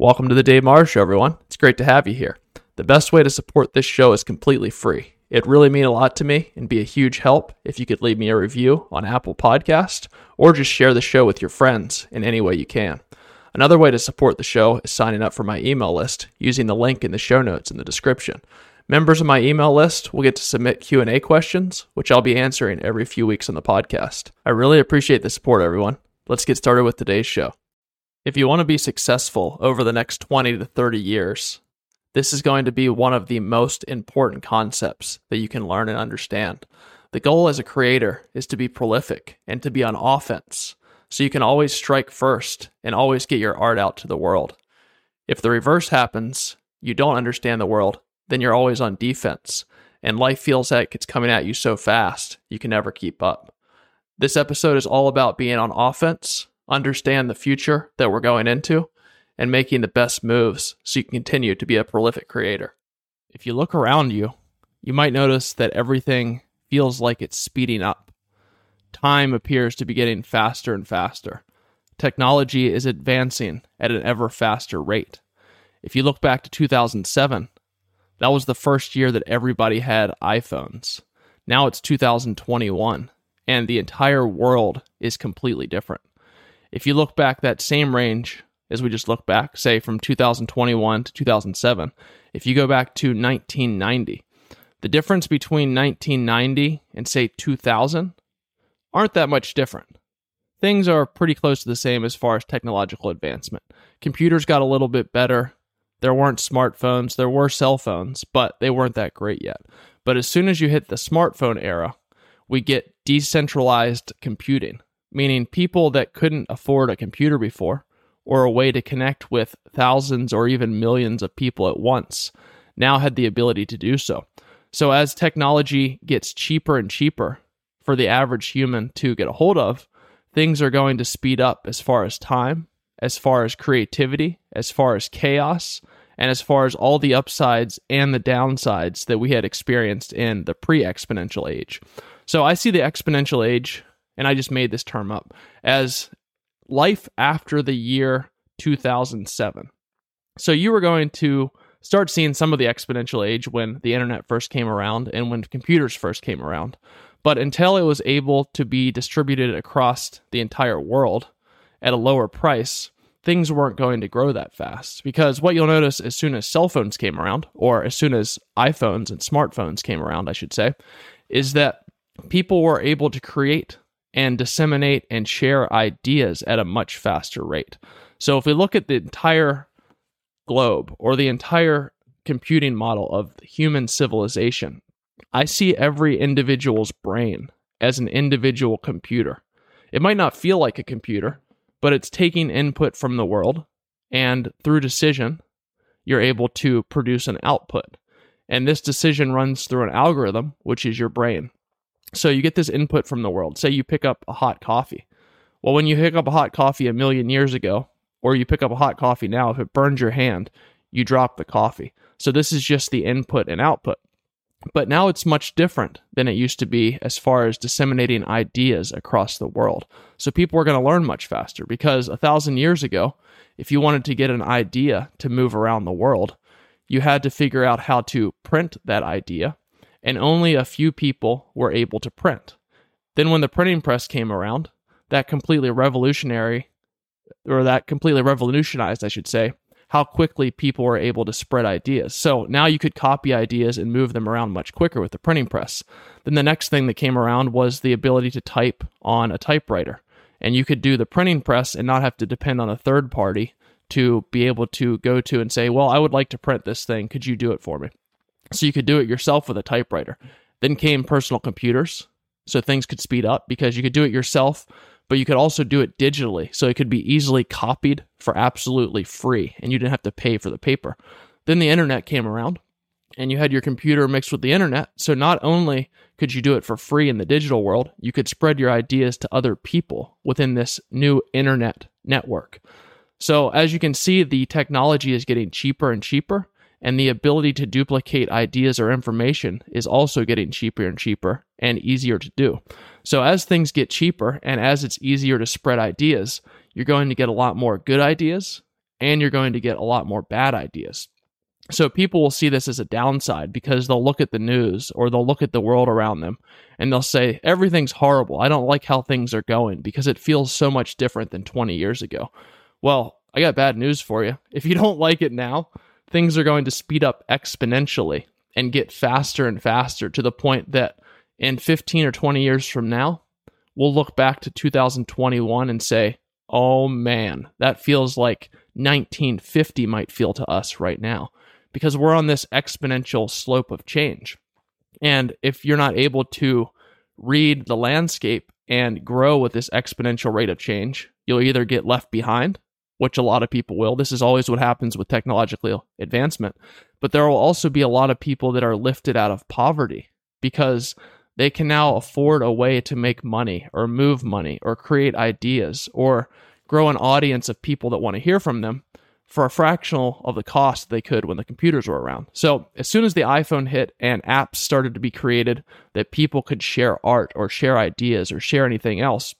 Welcome to the Dave Morrow Show, everyone. It's great to have you here. The best way to support this show is completely free. It really mean a lot to me and be a huge help if you could leave me a review on Apple Podcast or just share the show with your friends in any way you can. Another way to support the show is signing up for my email list using the link in the show notes in the description. Members of my email list will get to submit Q&A questions, which I'll be answering every few weeks on the podcast. I really appreciate the support everyone. Let's get started with today's show. If you want to be successful over the next 20 to 30 years, this is going to be one of the most important concepts that you can learn and understand. The goal as a creator is to be prolific and to be on offense, so you can always strike first and always get your art out to the world. If the reverse happens, you don't understand the world, then you're always on defense, and life feels like it's coming at you so fast, you can never keep up. This episode is all about being on offense understand the future that we're going into, and making the best moves so you can continue to be a prolific creator. If you look around you, you might notice that everything feels like it's speeding up. Time appears to be getting faster and faster. Technology is advancing at an ever faster rate. If you look back to 2007, that was the first year that everybody had iPhones. Now it's 2021, and the entire world is completely different. If you look back that same range as we just look back, say from 2021 to 2007, if you go back to 1990, the difference between 1990 and say 2000 aren't that much different. Things are pretty close to the same as far as technological advancement. Computers got a little bit better. There weren't smartphones, there were cell phones, but they weren't that great yet. But as soon as you hit the smartphone era, we get decentralized computing meaning people that couldn't afford a computer before or a way to connect with thousands or even millions of people at once now had the ability to do so. So, as technology gets cheaper and cheaper for the average human to get a hold of, things are going to speed up as far as time, as far as creativity, as far as chaos, and as far as all the upsides and the downsides that we had experienced in the pre exponential age. So, I see the exponential age and I just made this term up as life after the year 2007. So you were going to start seeing some of the exponential age when the internet first came around and when computers first came around. But until it was able to be distributed across the entire world at a lower price, things weren't going to grow that fast. Because what you'll notice as soon as cell phones came around, or as soon as iPhones and smartphones came around, I should say, is that people were able to create and disseminate and share ideas at a much faster rate. So if we look at the entire globe or the entire computing model of human civilization, I see every individual's brain as an individual computer. It might not feel like a computer, but it's taking input from the world, and through decision, you're able to produce an output. And this decision runs through an algorithm, which is your brain. So you get this input from the world. Say you pick up a hot coffee. Well, when you pick up a hot coffee a million years ago, or you pick up a hot coffee now, if it burns your hand, you drop the coffee. So this is just the input and output. But now it's much different than it used to be as far as disseminating ideas across the world. So people are going to learn much faster because a thousand years ago, if you wanted to get an idea to move around the world, you had to figure out how to print that idea and only a few people were able to print. Then, when the printing press came around, that completely revolutionary, or that completely revolutionized, I should say, how quickly people were able to spread ideas. So now you could copy ideas and move them around much quicker with the printing press. Then the next thing that came around was the ability to type on a typewriter. And you could do the printing press and not have to depend on a third party to be able to go to and say, Well, I would like to print this thing. Could you do it for me? So you could do it yourself with a typewriter. Then came personal computers, so things could speed up because you could do it yourself, but you could also do it digitally. So it could be easily copied for absolutely free and you didn't have to pay for the paper. Then the internet came around and you had your computer mixed with the internet. So not only could you do it for free in the digital world, you could spread your ideas to other people within this new internet network. So as you can see, the technology is getting cheaper and cheaper and the ability to duplicate ideas or information is also getting cheaper and cheaper and easier to do. So, as things get cheaper and as it's easier to spread ideas, you're going to get a lot more good ideas and you're going to get a lot more bad ideas. So people will see this as a downside because they'll look at the news or they'll look at the world around them and they'll say, everything's horrible. I don't like how things are going because it feels so much different than 20 years ago. Well, I got bad news for you. If you don't like it now, things are going to speed up exponentially and get faster and faster to the point that in 15 or 20 years from now, we'll look back to 2021 and say, oh man, that feels like 1950 might feel to us right now because we're on this exponential slope of change. And if you're not able to read the landscape and grow with this exponential rate of change, you'll either get left behind, which a lot of people will. This is always what happens with technological advancement. But there will also be a lot of people that are lifted out of poverty because they can now afford a way to make money or move money or create ideas or grow an audience of people that want to hear from them for a fractional of the cost they could when the computers were around. So, as soon as the iPhone hit and apps started to be created that people could share art or share ideas or share anything else,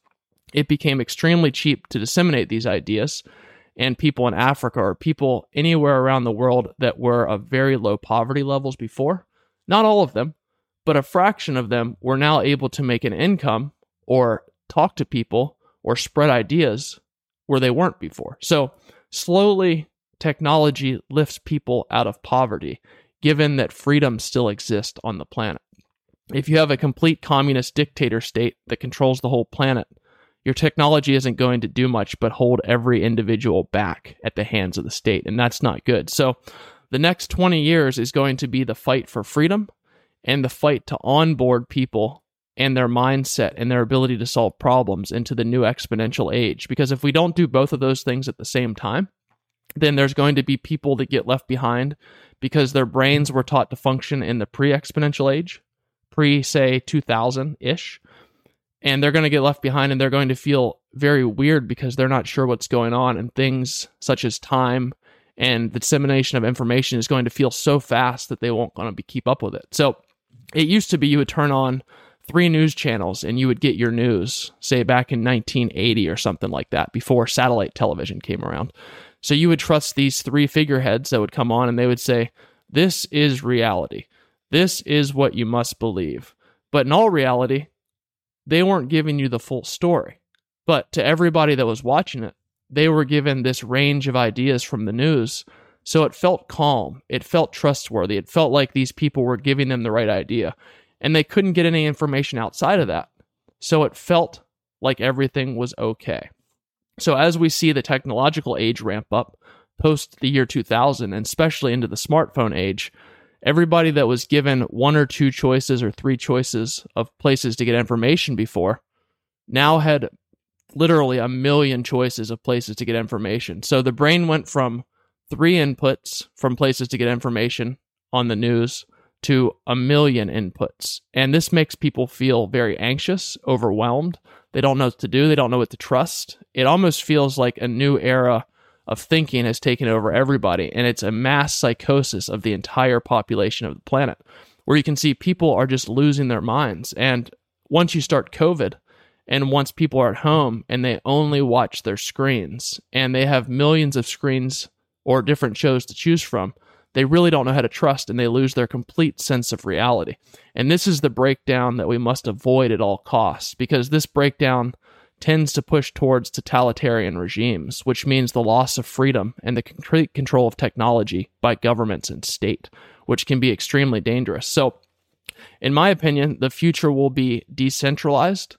it became extremely cheap to disseminate these ideas. And people in Africa or people anywhere around the world that were of very low poverty levels before, not all of them, but a fraction of them were now able to make an income or talk to people or spread ideas where they weren't before. So, slowly, technology lifts people out of poverty, given that freedom still exists on the planet. If you have a complete communist dictator state that controls the whole planet, your technology isn't going to do much but hold every individual back at the hands of the state, and that's not good. So, the next 20 years is going to be the fight for freedom and the fight to onboard people and their mindset and their ability to solve problems into the new exponential age. Because if we don't do both of those things at the same time, then there's going to be people that get left behind because their brains were taught to function in the pre exponential age, pre, say, 2000 ish. And they're going to get left behind and they're going to feel very weird because they're not sure what's going on. And things such as time and the dissemination of information is going to feel so fast that they won't going to be keep up with it. So it used to be you would turn on three news channels and you would get your news, say back in 1980 or something like that, before satellite television came around. So you would trust these three figureheads that would come on and they would say, This is reality. This is what you must believe. But in all reality, they weren't giving you the full story. But to everybody that was watching it, they were given this range of ideas from the news so it felt calm. It felt trustworthy. It felt like these people were giving them the right idea. And they couldn't get any information outside of that. So it felt like everything was okay. So as we see the technological age ramp up post the year 2000, and especially into the smartphone age, everybody that was given one or two choices or three choices of places to get information before now had literally a million choices of places to get information. So the brain went from three inputs from places to get information on the news to a million inputs. And this makes people feel very anxious, overwhelmed. They don't know what to do, they don't know what to trust. It almost feels like a new era of thinking has taken over everybody, and it's a mass psychosis of the entire population of the planet, where you can see people are just losing their minds. And once you start COVID, and once people are at home and they only watch their screens, and they have millions of screens or different shows to choose from, they really don't know how to trust and they lose their complete sense of reality. And this is the breakdown that we must avoid at all costs because this breakdown tends to push towards totalitarian regimes, which means the loss of freedom and the complete control of technology by governments and state, which can be extremely dangerous. So, in my opinion, the future will be decentralized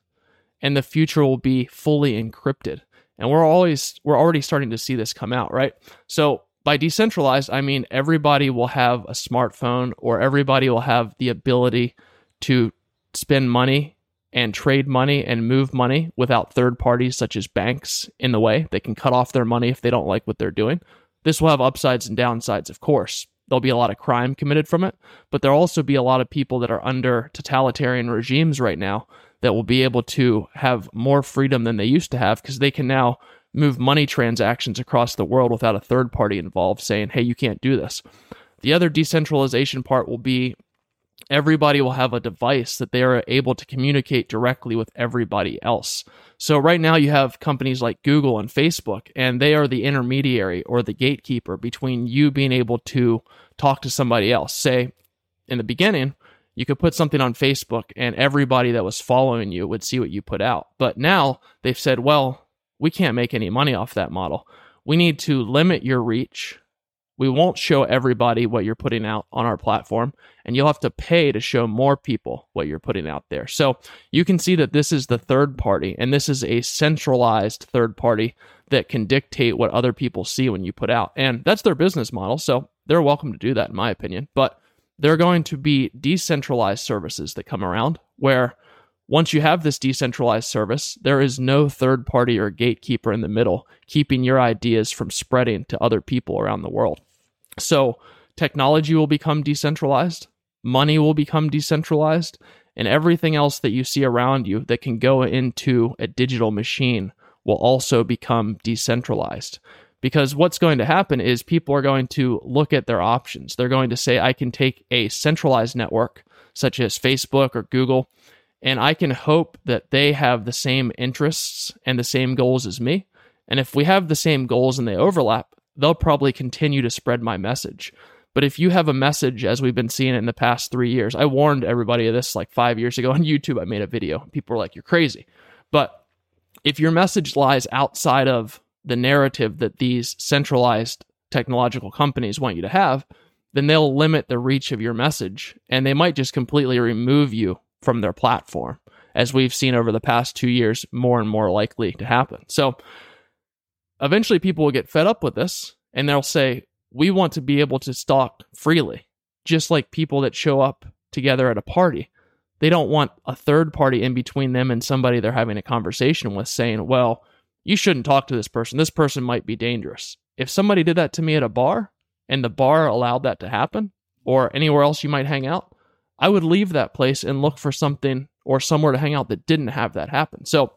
and the future will be fully encrypted and we're always we're already starting to see this come out, right? So by decentralized, I mean everybody will have a smartphone or everybody will have the ability to spend money and trade money and move money without third parties such as banks in the way. They can cut off their money if they don't like what they're doing. This will have upsides and downsides, of course. There'll be a lot of crime committed from it, but there'll also be a lot of people that are under totalitarian regimes right now that will be able to have more freedom than they used to have because they can now move money transactions across the world without a third party involved saying, hey, you can't do this. The other decentralization part will be everybody will have a device that they are able to communicate directly with everybody else. So right now you have companies like Google and Facebook and they are the intermediary or the gatekeeper between you being able to talk to somebody else. Say in the beginning, you could put something on Facebook and everybody that was following you would see what you put out. But now they've said, well, we can't make any money off that model. We need to limit your reach we won't show everybody what you're putting out on our platform, and you'll have to pay to show more people what you're putting out there. So you can see that this is the third party, and this is a centralized third party that can dictate what other people see when you put out. And that's their business model. So they're welcome to do that, in my opinion. But there are going to be decentralized services that come around where once you have this decentralized service, there is no third party or gatekeeper in the middle keeping your ideas from spreading to other people around the world. So, technology will become decentralized, money will become decentralized, and everything else that you see around you that can go into a digital machine will also become decentralized. Because what's going to happen is people are going to look at their options. They're going to say, I can take a centralized network such as Facebook or Google and I can hope that they have the same interests and the same goals as me. And if we have the same goals and they overlap, they'll probably continue to spread my message. But if you have a message, as we've been seeing in the past three years, I warned everybody of this like five years ago on YouTube. I made a video. People were like, you're crazy. But if your message lies outside of the narrative that these centralized technological companies want you to have, then they'll limit the reach of your message and they might just completely remove you from their platform, as we've seen over the past two years, more and more likely to happen. So eventually people will get fed up with this and they'll say, we want to be able to stalk freely, just like people that show up together at a party. They don't want a third party in between them and somebody they're having a conversation with saying, well, you shouldn't talk to this person. This person might be dangerous. If somebody did that to me at a bar and the bar allowed that to happen or anywhere else you might hang out, I would leave that place and look for something or somewhere to hang out that didn't have that happen. So,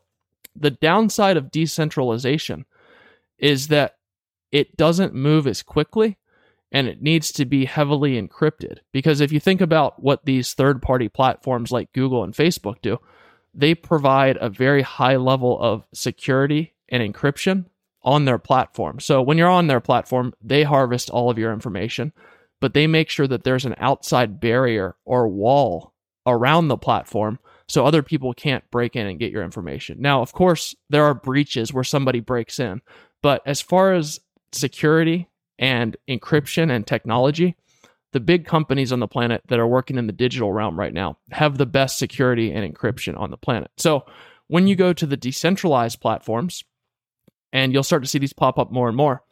the downside of decentralization is that it doesn't move as quickly and it needs to be heavily encrypted. Because if you think about what these third party platforms like Google and Facebook do, they provide a very high level of security and encryption on their platform. So when you're on their platform, they harvest all of your information but they make sure that there's an outside barrier or wall around the platform so other people can't break in and get your information. Now, of course, there are breaches where somebody breaks in, but as far as security and encryption and technology, the big companies on the planet that are working in the digital realm right now have the best security and encryption on the planet. So, when you go to the decentralized platforms, and you'll start to see these pop up more and more,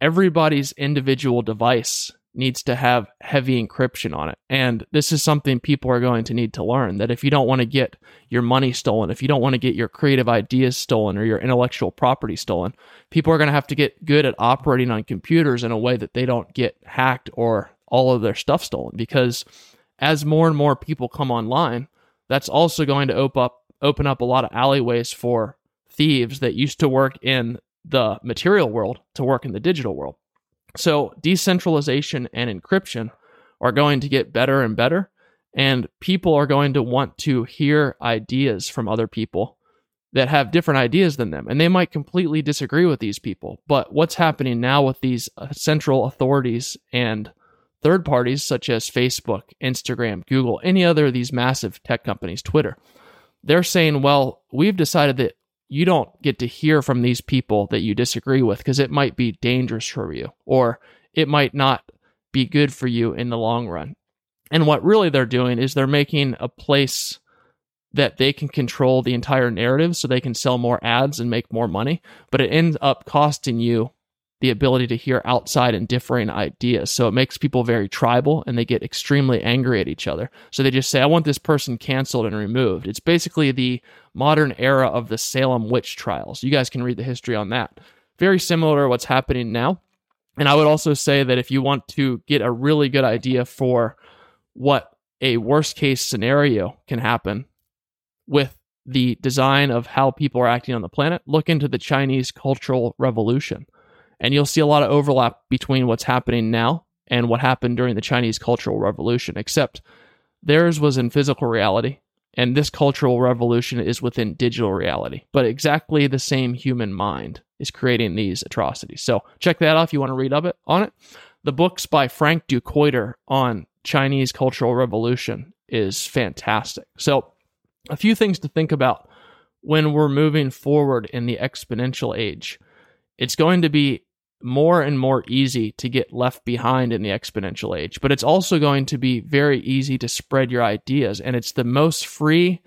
everybody's individual device needs to have heavy encryption on it. And this is something people are going to need to learn that if you don't want to get your money stolen, if you don't want to get your creative ideas stolen or your intellectual property stolen, people are going to have to get good at operating on computers in a way that they don't get hacked or all of their stuff stolen because as more and more people come online, that's also going to open up open up a lot of alleyways for thieves that used to work in the material world to work in the digital world. So decentralization and encryption are going to get better and better, and people are going to want to hear ideas from other people that have different ideas than them. And they might completely disagree with these people. But what's happening now with these uh, central authorities and third parties such as Facebook, Instagram, Google, any other of these massive tech companies, Twitter, they're saying, well, we've decided that you don't get to hear from these people that you disagree with because it might be dangerous for you or it might not be good for you in the long run. And what really they're doing is they're making a place that they can control the entire narrative so they can sell more ads and make more money, but it ends up costing you the ability to hear outside and differing ideas. So it makes people very tribal and they get extremely angry at each other. So they just say, I want this person canceled and removed. It's basically the modern era of the Salem witch trials. You guys can read the history on that. Very similar to what's happening now. And I would also say that if you want to get a really good idea for what a worst case scenario can happen with the design of how people are acting on the planet, look into the Chinese Cultural Revolution and you'll see a lot of overlap between what's happening now and what happened during the Chinese Cultural Revolution, except theirs was in physical reality, and this cultural revolution is within digital reality. But exactly the same human mind is creating these atrocities. So check that out if you want to read up it on it. The books by Frank Dikötter on Chinese cultural revolution is fantastic. So a few things to think about when we're moving forward in the exponential age. It's going to be more and more easy to get left behind in the exponential age, but it's also going to be very easy to spread your ideas. And it's the most free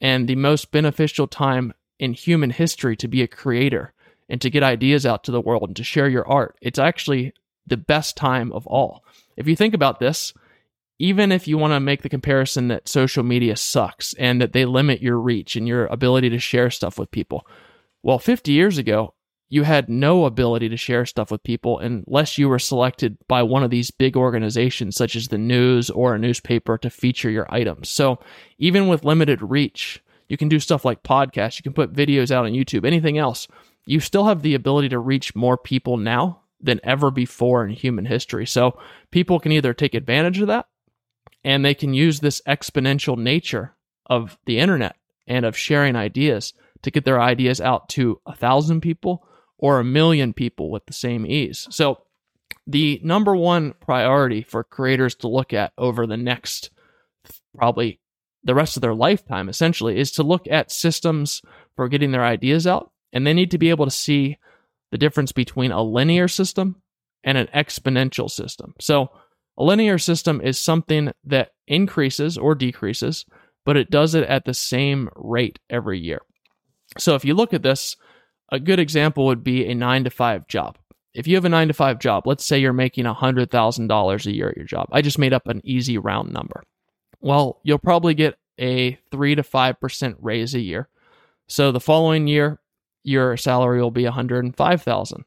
and the most beneficial time in human history to be a creator and to get ideas out to the world and to share your art. It's actually the best time of all. If you think about this, even if you want to make the comparison that social media sucks and that they limit your reach and your ability to share stuff with people, well, 50 years ago, you had no ability to share stuff with people unless you were selected by one of these big organizations, such as the news or a newspaper, to feature your items. So, even with limited reach, you can do stuff like podcasts, you can put videos out on YouTube, anything else you still have the ability to reach more people now than ever before in human history. So people can either take advantage of that and they can use this exponential nature of the internet and of sharing ideas to get their ideas out to a thousand people or a million people with the same ease. So the number one priority for creators to look at over the next probably the rest of their lifetime essentially is to look at systems for getting their ideas out and they need to be able to see the difference between a linear system and an exponential system. So, a linear system is something that increases or decreases, but it does it at the same rate every year. So, if you look at this, a good example would be a nine to five job. If you have a nine to five job, let's say you're making $100,000 a year at your job. I just made up an easy round number. Well, you'll probably get a 3 to 5% raise a year. So the following year, your salary will be 105,000.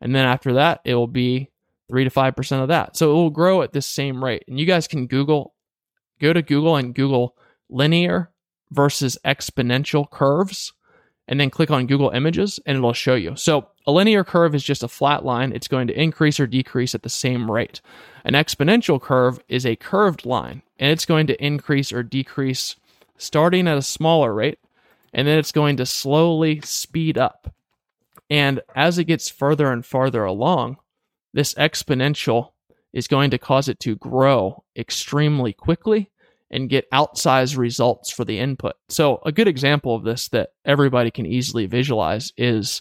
And then after that, it will be 3 to 5% of that. So it will grow at this same rate. And you guys can Google go to Google and Google linear versus exponential curves and then click on Google Images and it'll show you. So a linear curve is just a flat line. It's going to increase or decrease at the same rate. An exponential curve is a curved line and it's going to increase or decrease starting at a smaller rate and then it's going to slowly speed up. And as it gets further and farther along, this exponential is going to cause it to grow extremely quickly and get outsized results for the input. So, a good example of this that everybody can easily visualize is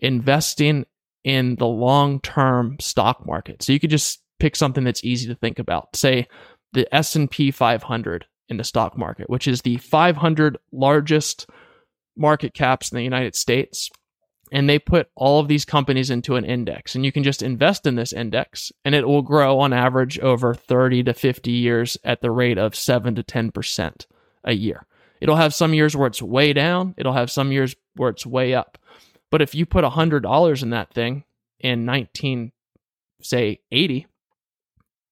investing in the long-term stock market. So, you could just pick something that's easy to think about. Say the S&P 500 in the stock market, which is the 500 largest market caps in the United States. And they put all of these companies into an index, and you can just invest in this index, and it will grow on average over 30 to 50 years at the rate of 7 to 10% a year. It'll have some years where it's way down, it'll have some years where it's way up. But if you put $100 in that thing in 19, say 80,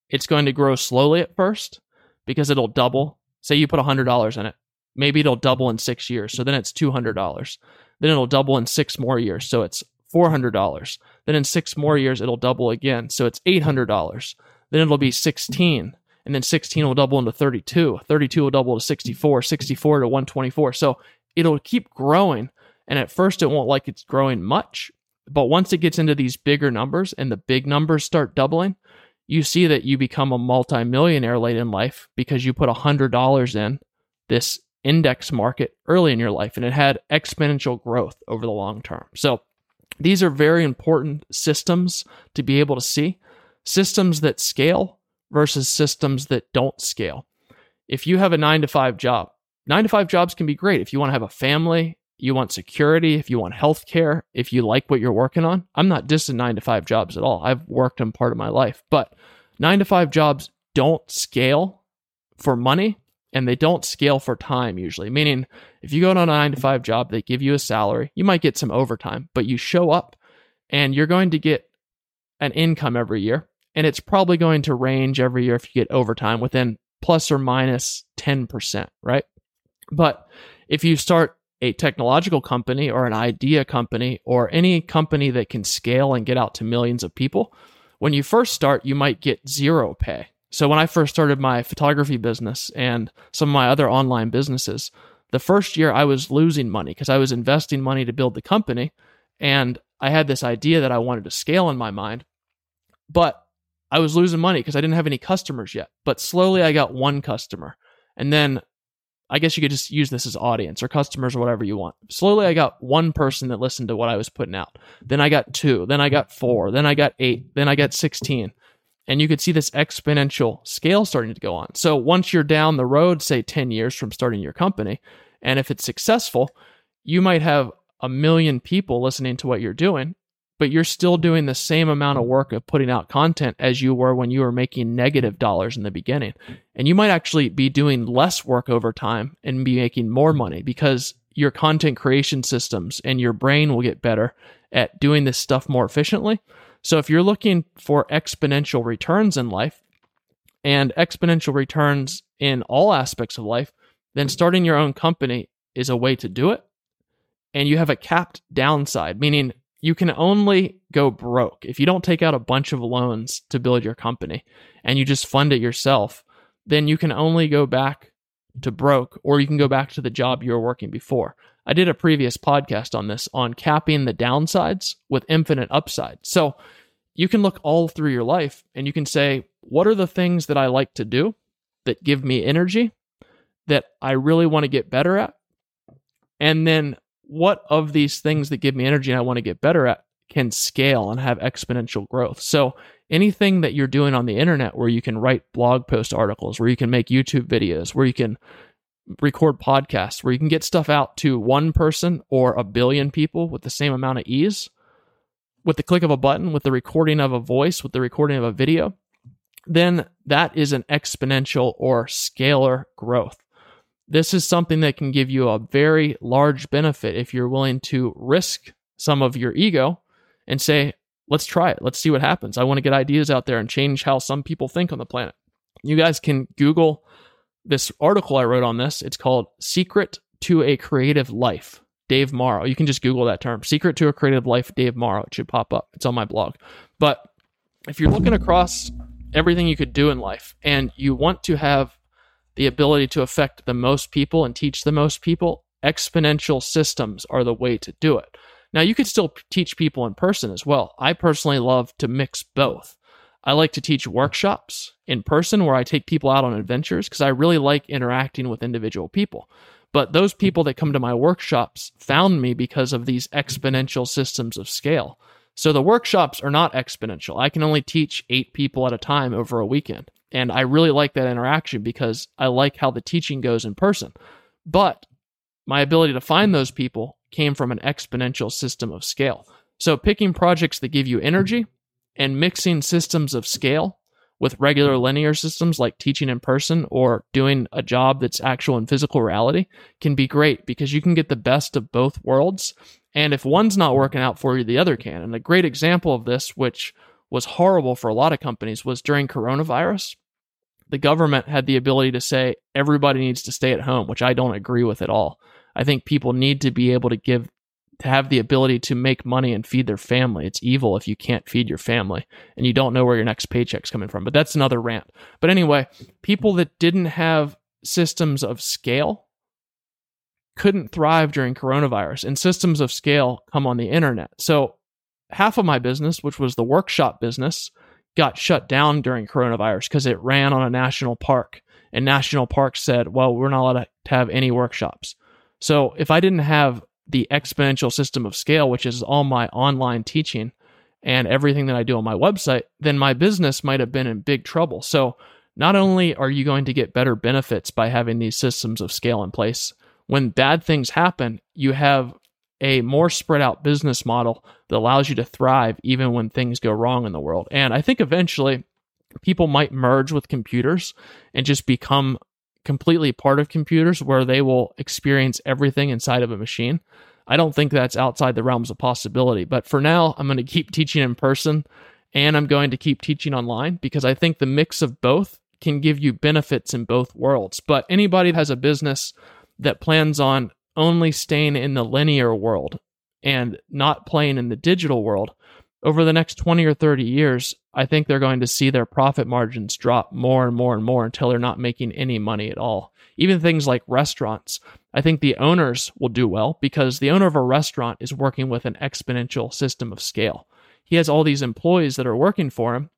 it's going to grow slowly at first because it'll double. Say you put $100 in it maybe it'll double in six years. So then it's $200. Then it'll double in six more years. So it's $400. Then in six more years, it'll double again. So it's $800. Then it'll be 16. And then 16 will double into 32. 32 will double to 64. 64 to 124. So it'll keep growing. And at first, it won't like it's growing much. But once it gets into these bigger numbers and the big numbers start doubling, you see that you become a multimillionaire late in life because you put $100 in this index market early in your life and it had exponential growth over the long term. So these are very important systems to be able to see systems that scale versus systems that don't scale. If you have a nine to five job, nine to five jobs can be great. If you want to have a family, you want security, if you want health care, if you like what you're working on, I'm not dissing nine to five jobs at all. I've worked them part of my life, but nine to five jobs don't scale for money and they don't scale for time usually. Meaning, if you go to a nine to five job, they give you a salary. You might get some overtime, but you show up and you're going to get an income every year. And it's probably going to range every year if you get overtime within plus or minus 10%, right? But if you start a technological company or an idea company or any company that can scale and get out to millions of people, when you first start, you might get zero pay So when I first started my photography business and some of my other online businesses, the first year I was losing money because I was investing money to build the company. And I had this idea that I wanted to scale in my mind, but I was losing money because I didn't have any customers yet. But slowly I got one customer. And then I guess you could just use this as audience or customers or whatever you want. Slowly I got one person that listened to what I was putting out. Then I got two. Then I got four. Then I got eight. Then I got 16 and you could see this exponential scale starting to go on. So once you're down the road, say 10 years from starting your company, and if it's successful, you might have a million people listening to what you're doing, but you're still doing the same amount of work of putting out content as you were when you were making negative dollars in the beginning. And you might actually be doing less work over time and be making more money because your content creation systems and your brain will get better at doing this stuff more efficiently. So if you're looking for exponential returns in life and exponential returns in all aspects of life, then starting your own company is a way to do it. And you have a capped downside, meaning you can only go broke if you don't take out a bunch of loans to build your company and you just fund it yourself. Then you can only go back to broke or you can go back to the job you were working before. I did a previous podcast on this on capping the downsides with infinite upside. So you can look all through your life and you can say, what are the things that I like to do that give me energy that I really want to get better at? And then what of these things that give me energy and I want to get better at can scale and have exponential growth. So anything that you're doing on the internet where you can write blog post articles, where you can make YouTube videos, where you can record podcasts where you can get stuff out to one person or a billion people with the same amount of ease with the click of a button, with the recording of a voice, with the recording of a video, then that is an exponential or scalar growth. This is something that can give you a very large benefit if you're willing to risk some of your ego and say, let's try it. Let's see what happens. I want to get ideas out there and change how some people think on the planet. You guys can Google this article I wrote on this. It's called Secret to a Creative Life, Dave Morrow. You can just Google that term, Secret to a Creative Life, Dave Morrow. It should pop up. It's on my blog. But if you're looking across everything you could do in life and you want to have the ability to affect the most people and teach the most people, exponential systems are the way to do it. Now, you could still teach people in person as well. I personally love to mix both. I like to teach workshops in person where I take people out on adventures because I really like interacting with individual people. But those people that come to my workshops found me because of these exponential systems of scale. So the workshops are not exponential. I can only teach eight people at a time over a weekend. And I really like that interaction because I like how the teaching goes in person. But my ability to find those people came from an exponential system of scale. So picking projects that give you energy and mixing systems of scale with regular linear systems like teaching in person or doing a job that's actual in physical reality can be great because you can get the best of both worlds. And if one's not working out for you, the other can. And a great example of this, which was horrible for a lot of companies, was during coronavirus. The government had the ability to say everybody needs to stay at home, which I don't agree with at all. I think people need to be able to give to have the ability to make money and feed their family. It's evil if you can't feed your family and you don't know where your next paycheck's coming from. But that's another rant. But anyway, people that didn't have systems of scale couldn't thrive during coronavirus, and systems of scale come on the internet. So half of my business, which was the workshop business, got shut down during coronavirus because it ran on a national park. And national parks said, well, we're not allowed to have any workshops. So if I didn't have the exponential system of scale, which is all my online teaching and everything that I do on my website, then my business might have been in big trouble. So, not only are you going to get better benefits by having these systems of scale in place, when bad things happen, you have a more spread out business model that allows you to thrive even when things go wrong in the world. And I think eventually people might merge with computers and just become completely part of computers where they will experience everything inside of a machine. I don't think that's outside the realms of possibility. But for now, I'm going to keep teaching in person and I'm going to keep teaching online because I think the mix of both can give you benefits in both worlds. But anybody that has a business that plans on only staying in the linear world and not playing in the digital world, over the next 20 or 30 years, I think they're going to see their profit margins drop more and more and more until they're not making any money at all. Even things like restaurants, I think the owners will do well because the owner of a restaurant is working with an exponential system of scale. He has all these employees that are working for him,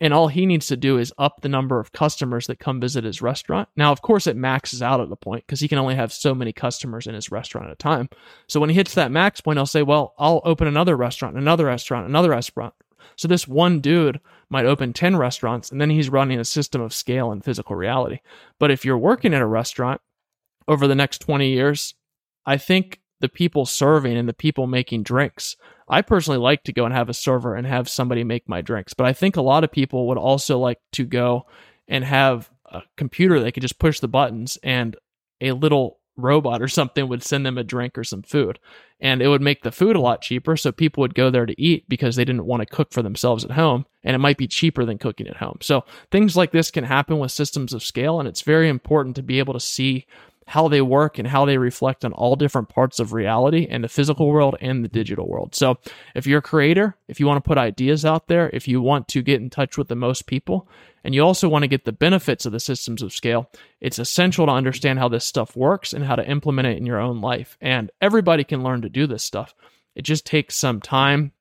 and all he needs to do is up the number of customers that come visit his restaurant. Now, of course, it maxes out at a point because he can only have so many customers in his restaurant at a time. So when he hits that max point, he'll say, Well, I'll open another restaurant, another restaurant, another restaurant. So this one dude might open 10 restaurants and then he's running a system of scale and physical reality. But if you're working at a restaurant over the next 20 years, I think the people serving and the people making drinks I personally like to go and have a server and have somebody make my drinks, but I think a lot of people would also like to go and have a computer they could just push the buttons and a little robot or something would send them a drink or some food. And it would make the food a lot cheaper. So people would go there to eat because they didn't want to cook for themselves at home. And it might be cheaper than cooking at home. So things like this can happen with systems of scale. And it's very important to be able to see how they work and how they reflect on all different parts of reality and the physical world and the digital world. So, if you're a creator, if you want to put ideas out there, if you want to get in touch with the most people, and you also want to get the benefits of the systems of scale, it's essential to understand how this stuff works and how to implement it in your own life. And everybody can learn to do this stuff. It just takes some time,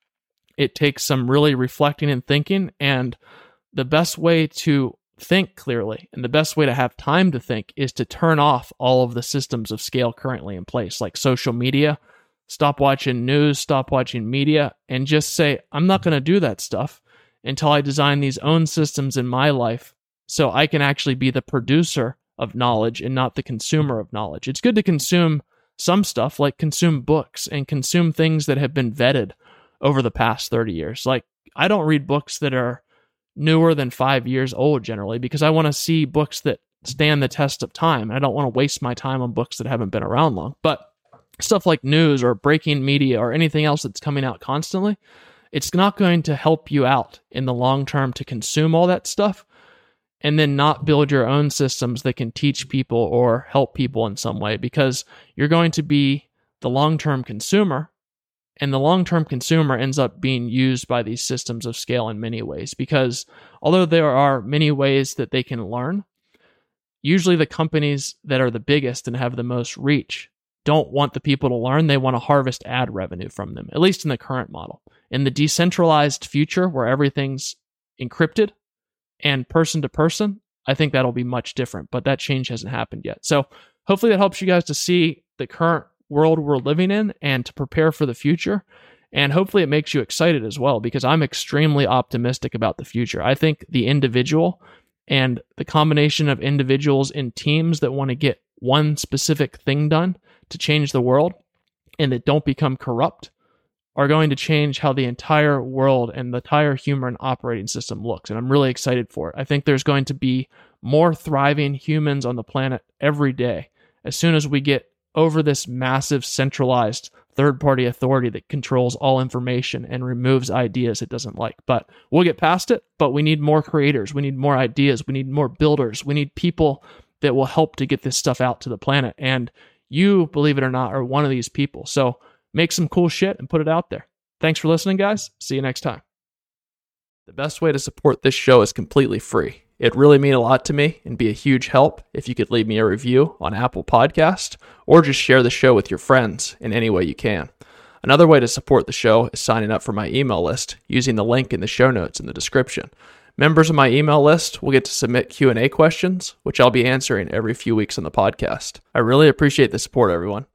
it takes some really reflecting and thinking. And the best way to think clearly. And the best way to have time to think is to turn off all of the systems of scale currently in place, like social media. Stop watching news, stop watching media, and just say, I'm not going to do that stuff until I design these own systems in my life so I can actually be the producer of knowledge and not the consumer of knowledge. It's good to consume some stuff, like consume books and consume things that have been vetted over the past 30 years. Like, I don't read books that are newer than five years old generally because I want to see books that stand the test of time. I don't want to waste my time on books that haven't been around long. But stuff like news or breaking media or anything else that's coming out constantly, it's not going to help you out in the long term to consume all that stuff and then not build your own systems that can teach people or help people in some way because you're going to be the long term consumer and the long term consumer ends up being used by these systems of scale in many ways because although there are many ways that they can learn, usually the companies that are the biggest and have the most reach don't want the people to learn. They want to harvest ad revenue from them, at least in the current model. In the decentralized future where everything's encrypted and person to person, I think that'll be much different, but that change hasn't happened yet. So hopefully that helps you guys to see the current world we're living in and to prepare for the future. And hopefully it makes you excited as well because I'm extremely optimistic about the future. I think the individual and the combination of individuals in teams that want to get one specific thing done to change the world and that don't become corrupt are going to change how the entire world and the entire human operating system looks. And I'm really excited for it. I think there's going to be more thriving humans on the planet every day as soon as we get over this massive centralized third party authority that controls all information and removes ideas it doesn't like. But we'll get past it. But we need more creators. We need more ideas. We need more builders. We need people that will help to get this stuff out to the planet. And you, believe it or not, are one of these people. So make some cool shit and put it out there. Thanks for listening, guys. See you next time. The best way to support this show is completely free. It'd really mean a lot to me and be a huge help if you could leave me a review on Apple Podcast or just share the show with your friends in any way you can. Another way to support the show is signing up for my email list using the link in the show notes in the description. Members of my email list will get to submit Q&A questions, which I'll be answering every few weeks on the podcast. I really appreciate the support everyone.